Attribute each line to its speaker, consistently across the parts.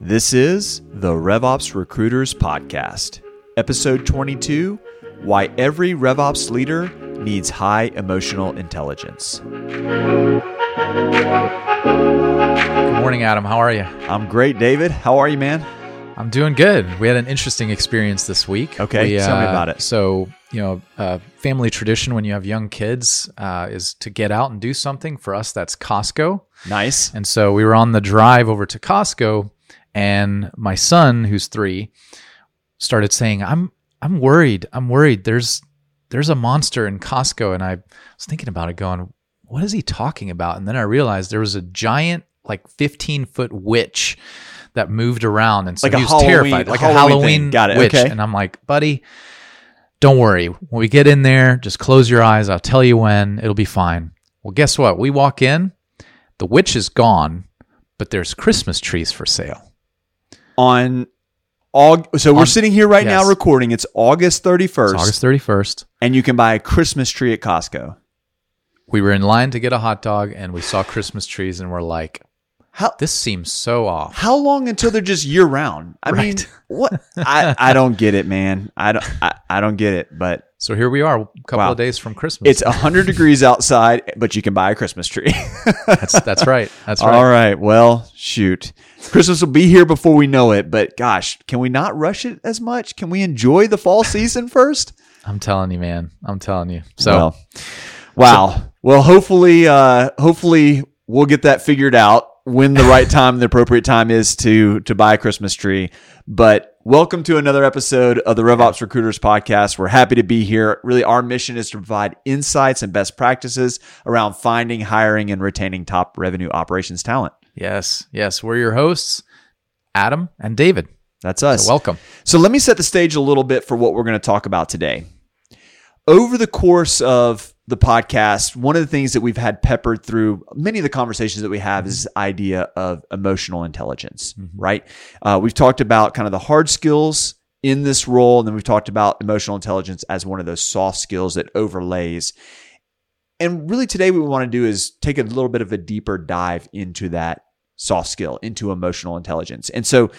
Speaker 1: This is the RevOps Recruiters Podcast, Episode 22 Why Every RevOps Leader Needs High Emotional Intelligence.
Speaker 2: Good morning, Adam. How are you?
Speaker 1: I'm great, David. How are you, man?
Speaker 2: I'm doing good. We had an interesting experience this week.
Speaker 1: Okay,
Speaker 2: We,
Speaker 1: tell me
Speaker 2: uh,
Speaker 1: about it.
Speaker 2: So, you know, uh, family tradition when you have young kids uh, is to get out and do something. For us, that's Costco.
Speaker 1: Nice.
Speaker 2: And so we were on the drive over to Costco, and my son, who's three, started saying, "I'm I'm worried. I'm worried. There's there's a monster in Costco." And I was thinking about it, going, "What is he talking about?" And then I realized there was a giant, like 15 foot witch that moved around, and so
Speaker 1: Like
Speaker 2: he was
Speaker 1: Halloween-
Speaker 2: terrified, like
Speaker 1: Halloween
Speaker 2: a
Speaker 1: thing.
Speaker 2: Halloween
Speaker 1: Got it.
Speaker 2: witch.
Speaker 1: Okay.
Speaker 2: And I'm like, buddy. Don't worry. When we get in there, just close your eyes. I'll tell you when. It'll be fine. Well, guess what? We walk in, the witch is gone, but there's Christmas trees for sale.
Speaker 1: On Aug- so we're
Speaker 2: On-
Speaker 1: sitting here right now recording. It's August 31st,
Speaker 2: It's August 31st.
Speaker 1: and you can buy a Christmas tree at Costco.
Speaker 2: We were in line to get a hot dog and we saw Christmas trees and we're like,
Speaker 1: How
Speaker 2: this seems so off.
Speaker 1: how long until they're just year round? I mean, what? I, I don't get it, man. I don't I, I don't get it. But
Speaker 2: So here we are, a couple
Speaker 1: Wow.
Speaker 2: of days from Christmas.
Speaker 1: it's hundred degrees outside, but you can buy a Christmas tree.
Speaker 2: that's that's right. That's right.
Speaker 1: All right. Well, shoot. Christmas will be here before we know it, but gosh, can we not rush it as much? Can we enjoy the fall season first?
Speaker 2: I'm telling you, man. I'm telling you. So
Speaker 1: Well, wow. well, hopefully, uh, hopefully we'll get that figured out when the right time, the appropriate time is to to buy a Christmas tree. But welcome to another episode of the RevOps Recruiters Podcast. We're happy to be here. Really, our mission is to provide insights and best practices around finding, hiring, and retaining top revenue operations talent.
Speaker 2: yes, yes, we're your hosts, Adam and David.
Speaker 1: That's us.
Speaker 2: Welcome.
Speaker 1: So let me set the stage a little bit for what we're going to talk about today. Over the course of the podcast, one of the things that we've had peppered through many of the conversations that we have is this idea of emotional intelligence, right? Uh, we've talked about kind of the hard skills in this role, and then we've talked about emotional intelligence as one of those soft skills that overlays. And really, today, what we want to do is take a little bit of a deeper dive into that soft skill, into emotional intelligence. And so,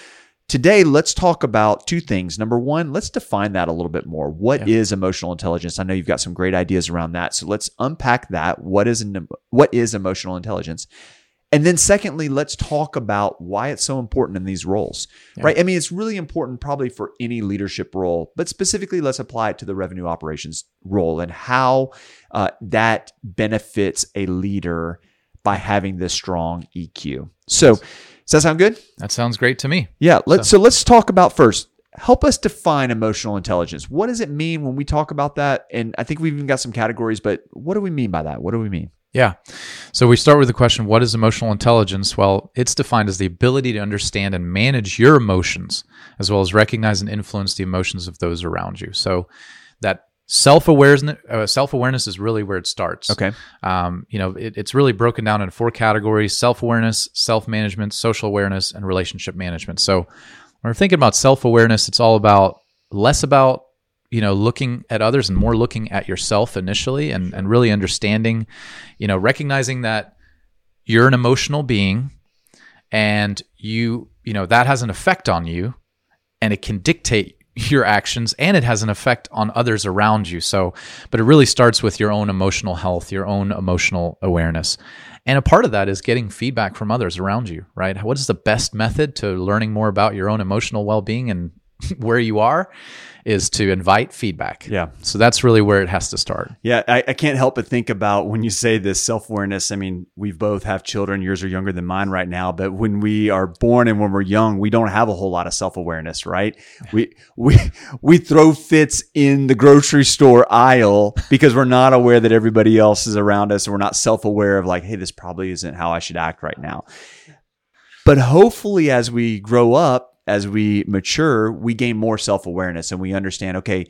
Speaker 1: Today, let's talk about two things. Number one, let's define that a little bit more. What is emotional intelligence? I know you've got some great ideas around that. So let's unpack that. What is an, what is emotional intelligence? And then secondly, let's talk about why it's so important in these roles. Right? I mean, it's really important probably for any leadership role, but specifically let's apply it to the revenue operations role and how uh, that benefits a leader by having this strong EQ. So, does that sound good?
Speaker 2: That sounds great to me.
Speaker 1: Yeah, let's so let's talk about first. Help us define emotional intelligence. What does it mean when we talk about that? And I think we've even got some categories, but what do we mean by that? What do we mean?
Speaker 2: Yeah. So we start with the question what is emotional intelligence? Well, it's defined as the ability to understand and manage your emotions, as well as recognize and influence the emotions of those around you. So that self awareness uh, self awareness is really where it starts.
Speaker 1: Okay.
Speaker 2: Um, you know, it, it's really broken down into four categories: self awareness, self management, social awareness, and relationship management. So when we're thinking about self awareness, it's all about less about you know looking at others and more looking at yourself initially and and really understanding you know recognizing that you're an emotional being and you you know that has an effect on you and it can dictate your actions and it has an effect on others around you. So but it really starts with your own emotional health your own emotional awareness. And a part of that is getting feedback from others around you right? What is the best method to learning more about your own emotional well-being and where you are is to invite feedback
Speaker 1: Yeah.
Speaker 2: so that's really where it has to start
Speaker 1: Yeah, I, I can't help but think about when you say this self awareness. I mean, we both have children. Yours are younger than mine right now, but when we are born and when we're young, we don't have a whole lot of self awareness, right? We we we throw fits in the grocery store aisle because we're not aware that everybody else is around us, and we're not self aware of like, hey, this probably isn't how I should act right now. But hopefully, as we grow up, as we mature, we gain more self awareness and we understand, okay,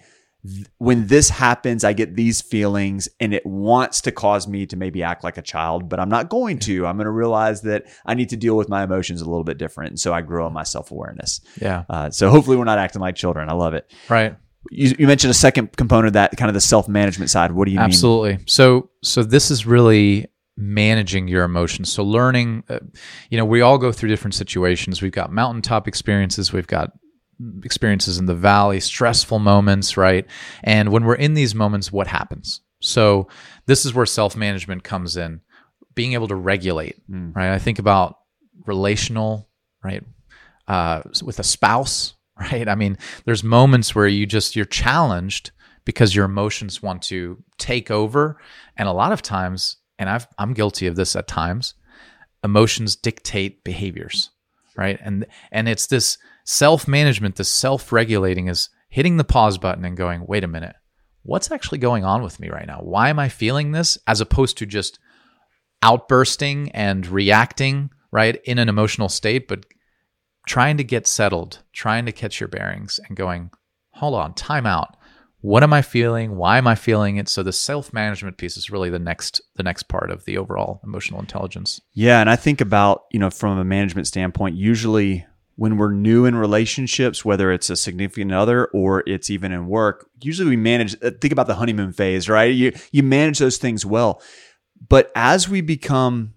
Speaker 1: th- when this happens, I get these feelings and it wants to cause me to maybe act like a child, but I'm not going to. I'm going to realize that I need to deal with my emotions a little bit different. And so I grow in my self awareness.
Speaker 2: yeah
Speaker 1: Uh, so hopefully, we're not acting like children. I love it.
Speaker 2: right
Speaker 1: You, you mentioned a second component of that, kind of the self management side. What do you mean?
Speaker 2: Absolutely. So so this is really managing your emotions. So learning, uh, you know, we all go through different situations. We've got mountaintop experiences, we've got experiences in the valley, stressful moments, right? And when we're in these moments, what happens? So this is where self-management comes in, being able to regulate,
Speaker 1: Mm.
Speaker 2: right? I think about relational, right? Uh, with a spouse, right? I mean, there's moments where you just you're challenged because your emotions want to take over, and a lot of times, and I've, I'm guilty of this at times, emotions dictate behaviors, right? And and it's this self-management, this self-regulating is hitting the pause button and going, wait a minute, what's actually going on with me right now? Why am I feeling this? As opposed to just outbursting and reacting, right, in an emotional state, but trying to get settled, trying to catch your bearings and going, hold on, time out. What am I feeling? Why am I feeling it? So the self-management piece is really the next the next part of the overall emotional intelligence.
Speaker 1: Yeah, and I think about, you know, from a management standpoint, usually when we're new in relationships, whether it's a significant other or it's even in work, usually we manage uh, think about the honeymoon phase, right? You you manage those things well. But as we become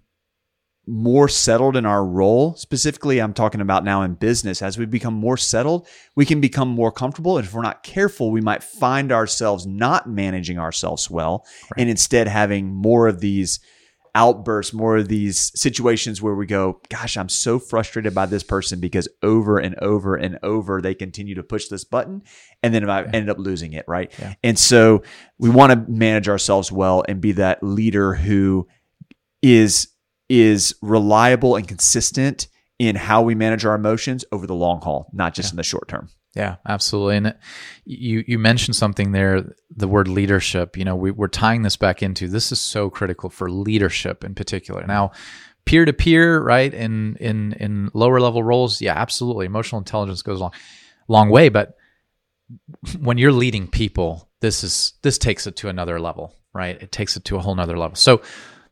Speaker 1: more settled in our role, specifically I'm talking about now in business, as we become more settled, we can become more comfortable. And if we're not careful, we might find ourselves not managing ourselves well and instead having more of these outbursts, more of these situations where we go, gosh, I'm so frustrated by this person because over and over and over they continue to push this button. And then I ended up losing it. Right.
Speaker 2: Yeah.
Speaker 1: And so we want to manage ourselves well and be that leader who is is reliable and consistent in how we manage our emotions over the long haul, not just in the short term.
Speaker 2: Yeah, absolutely. And uh, you you mentioned something there, the word leadership. You know, we, we're tying this back into this is so critical for leadership in particular. Now, peer to peer, right? In in in lower level roles, yeah, absolutely. Emotional intelligence goes a long long way, but when you're leading people, this is this takes it to another level, right? It takes it to a whole nother level. So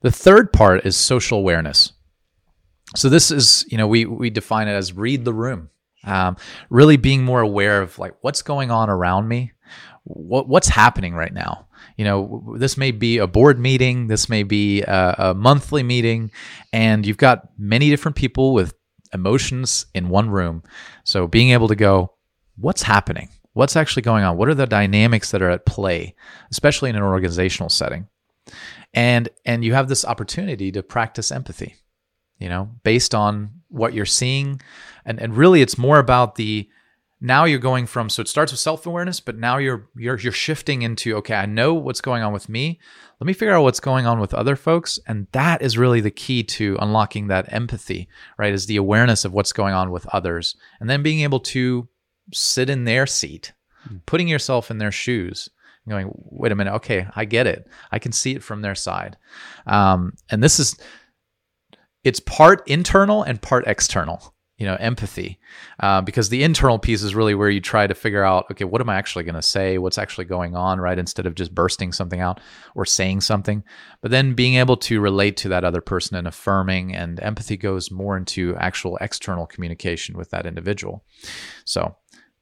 Speaker 2: the third part is social awareness. So this is, you know, we we define it as read the room. Um, really being more aware of like what's going on around me, what what's happening right now. You know, this may be a board meeting, this may be a, a monthly meeting, and you've got many different people with emotions in one room. So being able to go, what's happening? What's actually going on? What are the dynamics that are at play, especially in an organizational setting? And and you have this opportunity to practice empathy you know, based on what you're seeing. And and really it's more about the now you're going from so it starts with self-awareness, but now you're you're you're shifting into okay, I know what's going on with me. Let me figure out what's going on with other folks. And that is really the key to unlocking that empathy, right? Is the awareness of what's going on with others. And then being able to sit in their seat, hmm. putting yourself in their shoes going, wait a minute, okay, I get it. I can see it from their side. Um, and this is it's part internal and part external you know empathy uh, because the internal piece is really where you try to figure out okay what am i actually going to say? What's actually going on right? Instead of just bursting something out or saying something. But then being able to relate to that other person and affirming and empathy goes more into actual external communication with that individual. So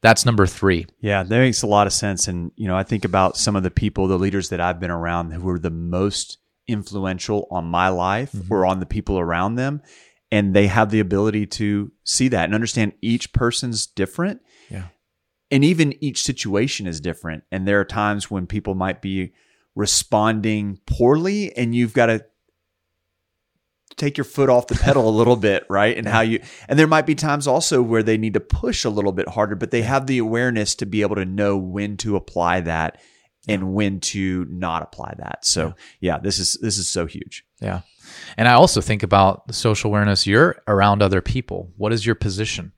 Speaker 2: that's number three
Speaker 1: Yeah, that makes a lot of sense. And, you know, I think about some of the people, the leaders that I've been around who were the most influential on my life mm-hmm. or on the people around them. And they have the ability to see that and understand each person's different.
Speaker 2: Yeah.
Speaker 1: And even each situation is different. And there are times when people might be responding poorly and you've got to take your foot off the pedal a little bit, right? And how you, and there might be times also where they need to push a little bit harder, but they have the awareness to be able to know when to apply that and when to not apply that. So yeah, this is, this is so huge.
Speaker 2: Yeah. And I also think about the social awareness. You're around other people. What is your position?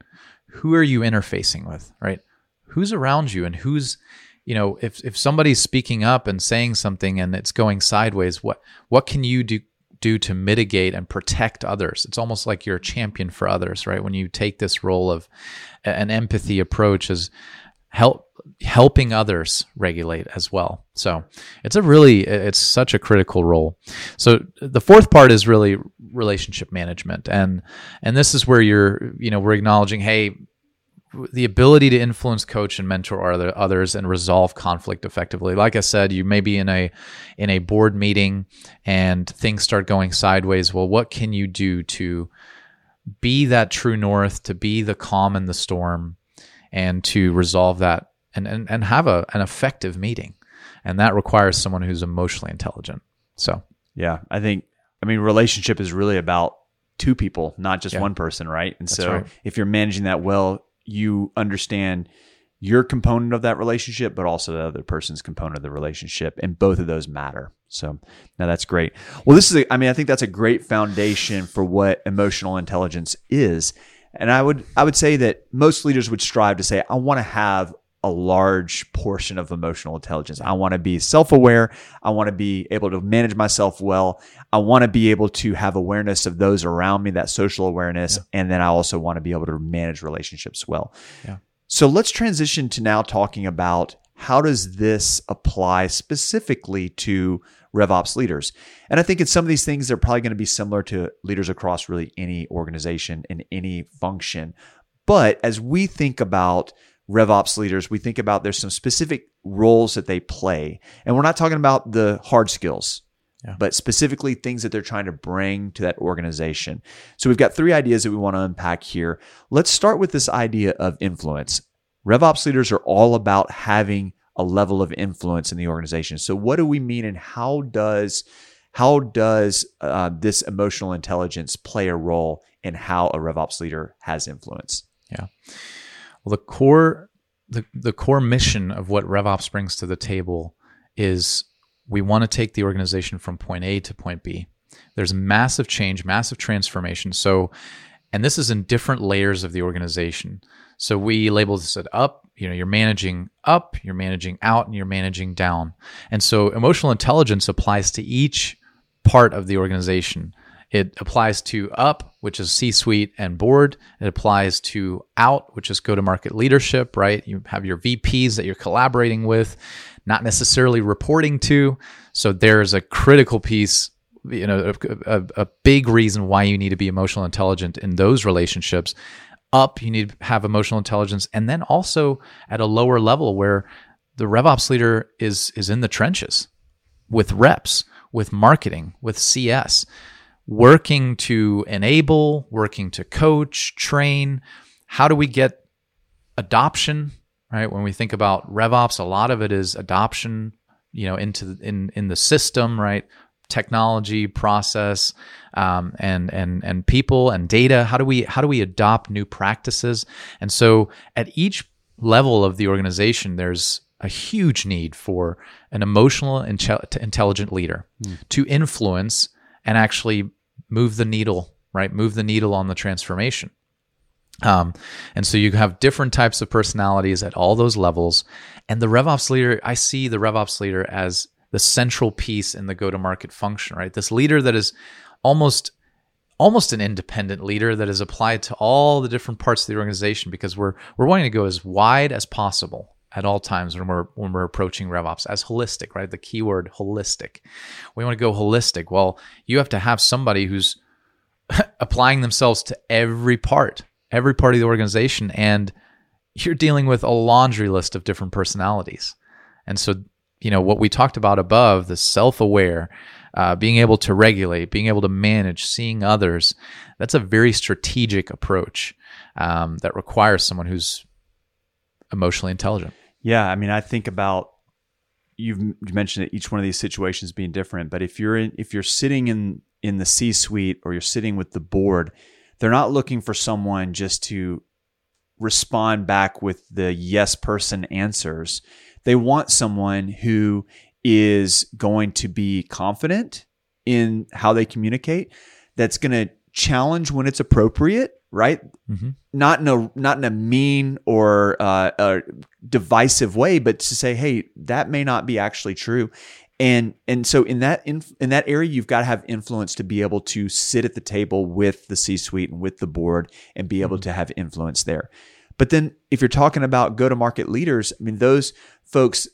Speaker 2: Who are you interfacing with, right? Who's around you and who's, you know, if, if somebody's speaking up and saying something and it's going sideways, what, what can you do, do to mitigate and protect others? It's almost like you're a champion for others, right? When you take this role of an empathy approach as help helping others regulate as well. So it's a really it's such a critical role. So the fourth part is really relationship management and and this is where you're you know we're acknowledging hey the ability to influence coach and mentor other others and resolve conflict effectively like i said you may be in a in a board meeting and things start going sideways well what can you do to be that true north to be the calm in the storm and to resolve that and and, and have a, an effective meeting and that requires someone who's emotionally intelligent so
Speaker 1: Yeah, I think I mean relationship is really about two people, not just
Speaker 2: Yeah.
Speaker 1: one person, right? And so
Speaker 2: right.
Speaker 1: if you're managing that well, you understand your component of that relationship, but also the other person's component of the relationship, and both of those matter. So now that's great. Well, this is a, I mean I think that's a great foundation for what emotional intelligence is. And I would I would say that most leaders would strive to say I want to have a large portion of emotional intelligence. I want to be self aware. I want to be able to manage myself well. I want to be able to have awareness of those around me, that social awareness. And then I also want to be able to manage relationships well.
Speaker 2: Yeah.
Speaker 1: So let's transition to now talking about how does this apply specifically to RevOps leaders? And I think in some of these things, they're probably going to be similar to leaders across really any organization and any function. But as we think about RevOps leaders, we think about there's some specific roles that they play. And we're not talking about the hard skills,
Speaker 2: Yeah.
Speaker 1: but specifically things that they're trying to bring to that organization. So we've got three ideas that we want to unpack here. Let's start with this idea of influence. RevOps leaders are all about having a level of influence in the organization. So what do we mean and how does how does uh, this emotional intelligence play a role in how a RevOps leader has influence?
Speaker 2: Well, the core the, the core mission of what RevOps brings to the table is we want to take the organization from point A to point B. There's massive change, massive transformation. So, and this is in different layers of the organization. So we label this at up, you know, you're managing up, you're managing out, and you're managing down. And so emotional intelligence applies to each part of the organization. It applies to up, which is C suite and board. It applies to out, which is go to market leadership, right? You have your VPs that you're collaborating with, not necessarily reporting to. So there's a critical piece, you know, a, a, a big reason why you need to be emotional intelligent in those relationships. Up, you need to have emotional intelligence. And then also at a lower level where the RevOps leader is is in the trenches with reps, with marketing, with CS, working to enable, working to coach, train. How do we get adoption? Right. When we think about RevOps, a lot of it is adoption, you know, into in in the system, right? Technology, process, um, and and and people and data. How do we how do we adopt new practices? And so at each level of the organization, there's a huge need for an emotional, intel- intelligent leader to influence and actually move the needle, right? Move the needle on the transformation. Um, and so you have different types of personalities at all those levels. And the RevOps leader, I see the RevOps leader as the central piece in the go-to-market function, right? This leader that is almost almost an independent leader that is applied to all the different parts of the organization because we're we're wanting to go as wide as possible at all times when we're when we're approaching RevOps as holistic, right? The keyword holistic. We want to go holistic. Well, you have to have somebody who's applying themselves to every part, every part of the organization, and you're dealing with a laundry list of different personalities. And so, you know, what we talked about above, the self-aware, uh, being able to regulate, being able to manage, seeing others, that's a very strategic approach um, that requires someone who's emotionally intelligent.
Speaker 1: Yeah, I mean, I think about you've mentioned that each one of these situations being different, but if you're in if you're sitting in in the C-suite or you're sitting with the board, they're not looking for someone just to respond back with the yes person answers. They want someone who is going to be confident in how they communicate, that's going to challenge when it's appropriate, right?
Speaker 2: Mhm.
Speaker 1: Not in a not in a mean or uh, a divisive way, but to say, hey, that may not be actually true. And and so in that in, in that area, you've got to have influence to be able to sit at the table with the C-suite and with the board and be able to have influence there. But then if you're talking about go-to-market leaders, I mean those folks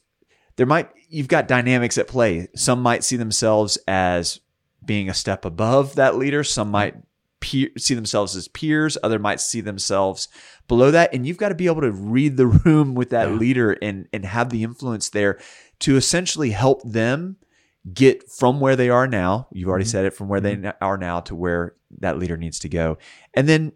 Speaker 1: there might you've got dynamics at play. Some might see themselves as being a step above that leader. Some might peer, see themselves as peers. Other might see themselves below that, and you've got to be able to read the room with that
Speaker 2: Yeah.
Speaker 1: leader and and have the influence there to essentially help them get from where they are now. You've already
Speaker 2: Mhm.
Speaker 1: said it from where they are now to where that leader needs to go, and then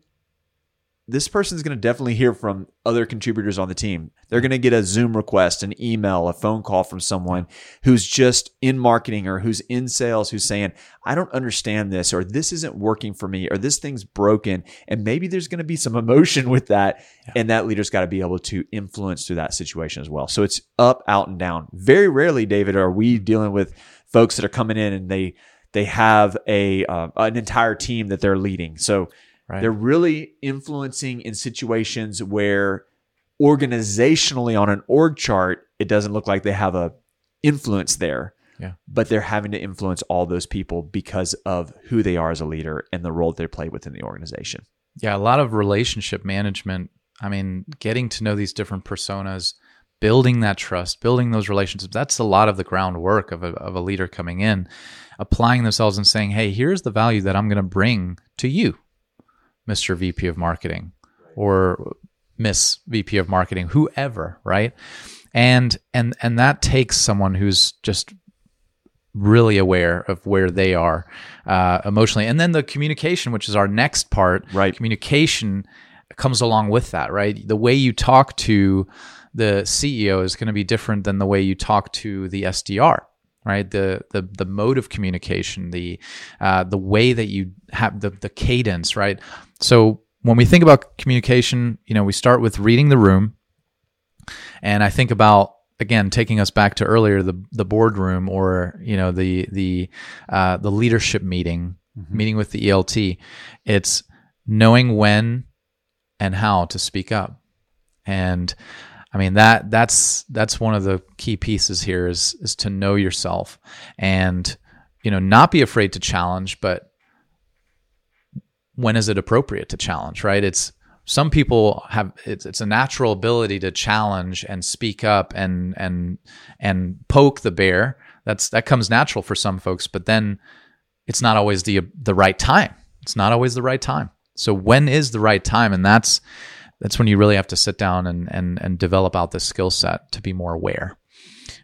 Speaker 1: this person's going to definitely hear from other contributors on the team. They're going to get a Zoom request, an email, a phone call from someone who's just in marketing or who's in sales who's saying, I don't understand this, or this isn't working for me, or this thing's broken. And maybe there's going to be some emotion with that.
Speaker 2: Yeah.
Speaker 1: And that leader's got to be able to influence through that situation as well. So it's up, out, and down. Very rarely, David, are we dealing with folks that are coming in and they, they have a uh, an entire team that they're leading. So
Speaker 2: Right.
Speaker 1: they're really influencing in situations where organizationally on an org chart, it doesn't look like they have a influence there.
Speaker 2: Yeah.
Speaker 1: But they're having to influence all those people because of who they are as a leader and the role that they play within the organization.
Speaker 2: Yeah, a lot of relationship management. I mean, getting to know these different personas, building that trust, building those relationships. That's a lot of the groundwork of a, of a leader coming in, applying themselves and saying, hey, here's the value that I'm going to bring to you, Mr. VP of Marketing or Miss VP of Marketing, whoever, right? And and and that takes someone who's just really aware of where they are uh, emotionally, and then the communication, which is our next part,
Speaker 1: Right.
Speaker 2: communication comes along with that, right? The way you talk to the CEO is going to be different than the way you talk to the SDR, right? The the the mode of communication, the uh, the way that you have the the cadence, right? So when we think about communication, you know, we start with reading the room, and I think about again taking us back to earlier the the boardroom or you know the the uh, the leadership meeting meeting with the ELT. It's knowing when and how to speak up. And I mean that that's that's one of the key pieces here is is to know yourself and you know not be afraid to challenge, but when is it appropriate to challenge, right? It's some people have it's it's a natural ability to challenge and speak up and and and poke the bear. That's that comes natural for some folks, but then it's not always the the right time. It's not always the right time. So when is the right time? And that's that's when you really have to sit down and and and develop out this skill set to be more aware.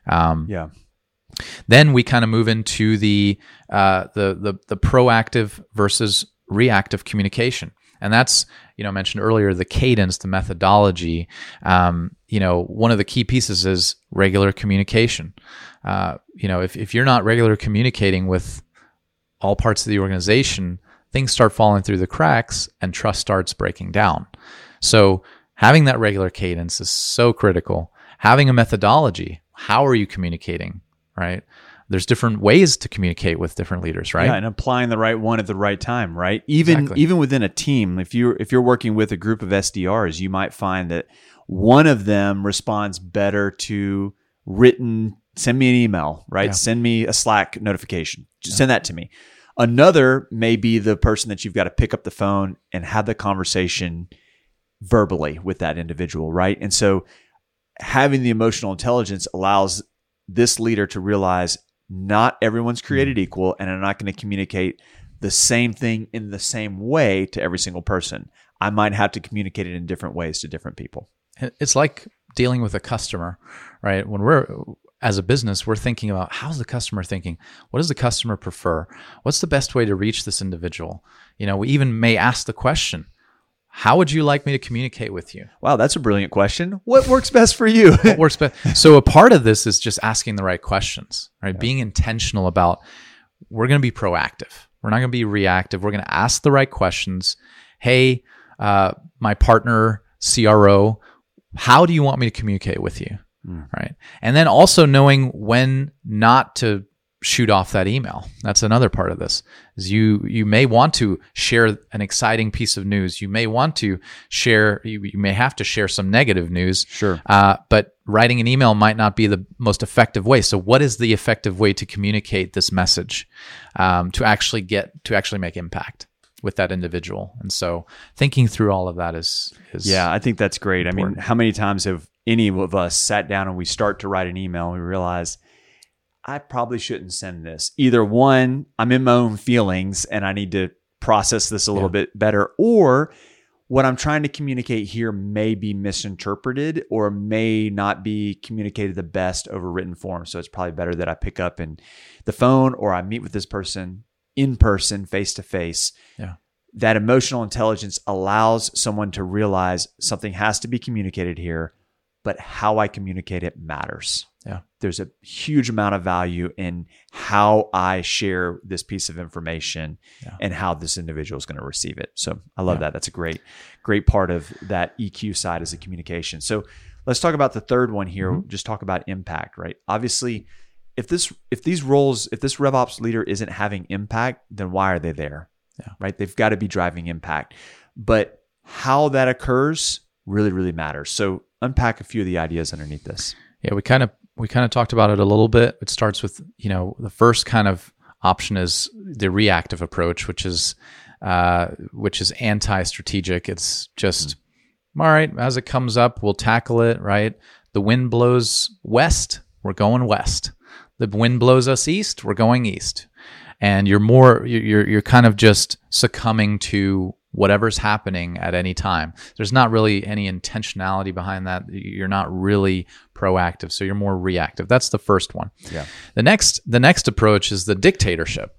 Speaker 2: Um,
Speaker 1: Yeah.
Speaker 2: then we kind of move into the uh, the the the proactive versus reactive communication, and that's you know I mentioned earlier the cadence, the methodology. Um, you know, one of the key pieces is regular communication. Uh, you know, if if you're not regular communicating with all parts of the organization, things start falling through the cracks and trust starts breaking down. So having that regular cadence is so critical. Having a methodology, how are you communicating, right? There's different ways to communicate with different leaders, right?
Speaker 1: Yeah, and applying the right one at the right time, right? Even
Speaker 2: Exactly.
Speaker 1: even within a team, if you're if you're working with a group of SDRs, you might find that one of them responds better to written send me an email, right?
Speaker 2: Yeah.
Speaker 1: Send me a Slack notification. Just send that to me. Another may be the person that you've got to pick up the phone and have the conversation verbally with that individual, right? And so having the emotional intelligence allows this leader to realize not everyone's hmm. created equal and I'm not going to communicate the same thing in the same way to every single person. I might have to communicate it in different ways to different people.
Speaker 2: it's like dealing with a customer, right? When we're as a business, we're thinking about how's the customer thinking? What does the customer prefer? What's the best way to reach this individual? You know, we even may ask the question, how would you like me to communicate with you?
Speaker 1: Wow, that's a brilliant question. What works best for you?
Speaker 2: What works best? So a part of this is just asking the right questions, right? Being intentional about we're going to be proactive. We're not going to be reactive. We're going to ask the right questions. Hey, uh, my partner, CRO, how do you want me to communicate with you?
Speaker 1: Mm.
Speaker 2: Right. And then also knowing when not to shoot off that email. That's another part of this. Is you you may want to share an exciting piece of news. You may want to share you, you may have to share some negative news.
Speaker 1: Sure.
Speaker 2: Uh, but writing an email might not be the most effective way. So, what is the effective way to communicate this message um, to actually get to actually make impact with that individual? And so, thinking through all of that is is
Speaker 1: Yeah, I think that's great. I mean, how many times have any of us sat down and we start to write an email and we realize I probably shouldn't send this. Either one, I'm in my own feelings and I need to process this a little
Speaker 2: Yeah.
Speaker 1: bit better or what I'm trying to communicate here may be misinterpreted or may not be communicated the best over written form. So it's probably better that I pick up in the phone or I meet with this person in person, face to face.
Speaker 2: Yeah.
Speaker 1: That emotional intelligence allows someone to realize something has to be communicated here, but how I communicate it matters.
Speaker 2: Yeah.
Speaker 1: There's a huge amount of value in how I share this piece of information
Speaker 2: Yeah.
Speaker 1: and how this individual is going to receive it. So I love
Speaker 2: Yeah.
Speaker 1: that. That's a great, great part of that EQ side is the communication. So let's talk about the third one here.
Speaker 2: Mhm.
Speaker 1: Just talk about impact, right? Obviously, if this if these roles, if this RevOps leader isn't having impact, then why are they there?
Speaker 2: Yeah.
Speaker 1: Right? They've got to be driving impact. But how that occurs really, really matters. So unpack a few of the ideas underneath this.
Speaker 2: Yeah, we kind of we kind of talked about it a little bit. It starts with you know the first kind of option is the reactive approach, which is uh, which is anti-strategic. It's just all right as it comes up, we'll tackle it. Right, the wind blows west, we're going west. The wind blows us east, we're going east. And you're more you're you're you're kind of just succumbing to whatever's happening at any time. There's not really any intentionality behind that. You're not really proactive, so you're more reactive. That's the first one.
Speaker 1: Yeah.
Speaker 2: The next the next approach is the dictatorship,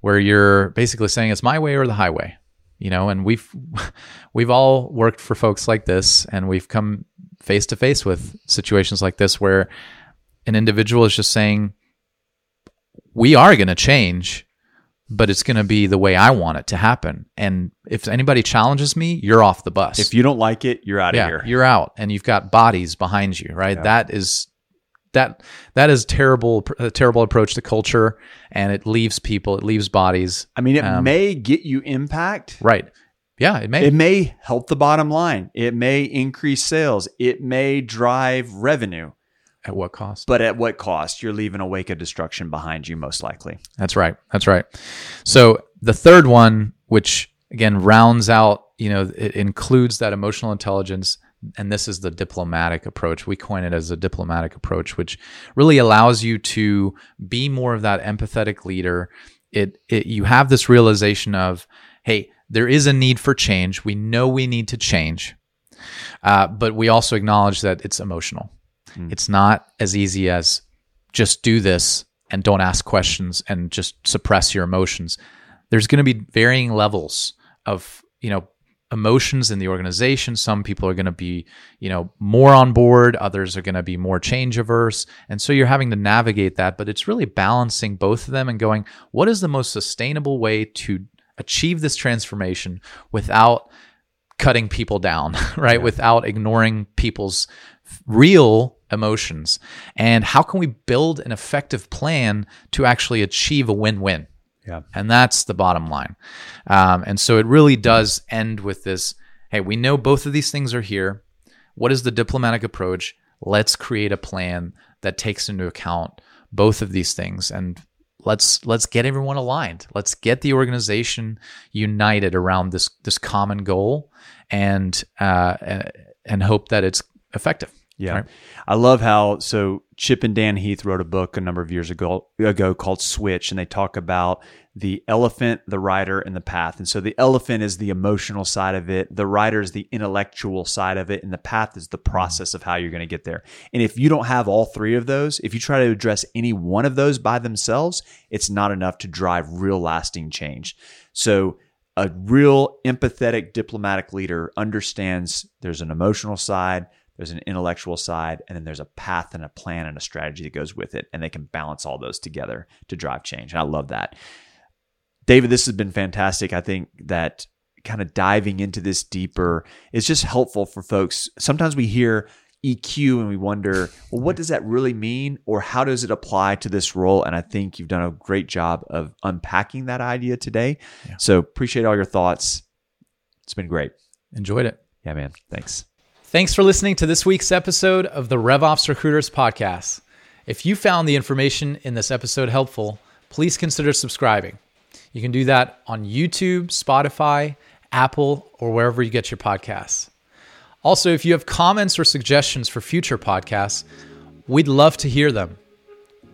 Speaker 2: where you're basically saying it's my way or the highway. You know, and we've we've all worked for folks like this and we've come face to face with situations like this where an individual is just saying we are going to change but it's going to be the way I want it to happen. And if anybody challenges me, you're off the bus.
Speaker 1: If you don't like it, you're out of
Speaker 2: yeah,
Speaker 1: here.
Speaker 2: you're out, and you've got bodies behind you, right?
Speaker 1: Yeah.
Speaker 2: That is that that is terrible, a terrible approach to culture, and it leaves people, it leaves bodies,
Speaker 1: I mean, it
Speaker 2: Um,
Speaker 1: may get you impact.
Speaker 2: right? Yeah, it may.
Speaker 1: It may help the bottom line. It may increase sales. It may drive revenue.
Speaker 2: At what cost?
Speaker 1: But at what cost? You're leaving a wake of destruction behind you, most likely.
Speaker 2: That's right. That's right. So the third one, which again rounds out, you know, it includes that emotional intelligence, and this is the diplomatic approach. We coin it as a diplomatic approach, which really allows you to be more of that empathetic leader. It, it you have this realization of, hey, there is a need for change. We know we need to change, uh, but we also acknowledge that it's emotional.
Speaker 1: Mm.
Speaker 2: It's not as easy as just do this and don't ask questions and just suppress your emotions. There's going to be varying levels of, you know, emotions in the organization. Some people are going to be, you know, more on board, others are going to be more change averse. And so you're having to navigate that, but it's really balancing both of them and going, what is the most sustainable way to achieve this transformation without cutting people down, right? Without ignoring people's real emotions. And how can we build an effective plan to actually achieve a win win?
Speaker 1: Yeah.
Speaker 2: And that's the bottom line. Um, and so it really does end with this hey, we know both of these things are here. What is the diplomatic approach? Let's create a plan that takes into account both of these things and let's let's get everyone aligned. Let's get the organization united around this this common goal and uh, and, and hope that it's effective.
Speaker 1: Yeah.
Speaker 2: Right.
Speaker 1: I love how so Chip and Dan Heath wrote a book a number of years ago ago called Switch and they talk about the elephant, the rider and the path. And so the elephant is the emotional side of it, the rider is the intellectual side of it and the path is the process of how you're going to get there. And if you don't have all three of those, if you try to address any one of those by themselves, it's not enough to drive real lasting change. So a real empathetic diplomatic leader understands there's an emotional side, there's an intellectual side, and then there's a path and a plan and a strategy that goes with it. And they can balance all those together to drive change. And I love that. David, this has been fantastic. I think that kind of diving into this deeper is just helpful for folks. Sometimes we hear EQ and we wonder, well, what does that really mean? Or how does it apply to this role? And I think you've done a great job of unpacking that idea today.
Speaker 2: Yeah.
Speaker 1: So appreciate all your thoughts. It's been great.
Speaker 2: Enjoyed it.
Speaker 1: Yeah, man. Thanks.
Speaker 2: Thanks for listening to this week's episode of the RevOps Recruiters Podcast. If you found the information in this episode helpful, please consider subscribing. You can do that on YouTube, Spotify, Apple, or wherever you get your podcasts. Also, if you have comments or suggestions for future podcasts, we'd love to hear them.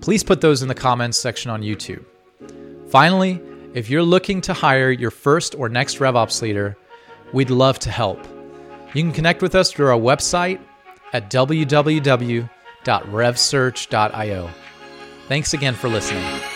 Speaker 2: Please put those in the comments section on YouTube. Finally, If you're looking to hire your first or next RevOps leader, we'd love to help. You can connect with us through our website at www.revsearch.io. Thanks again for listening.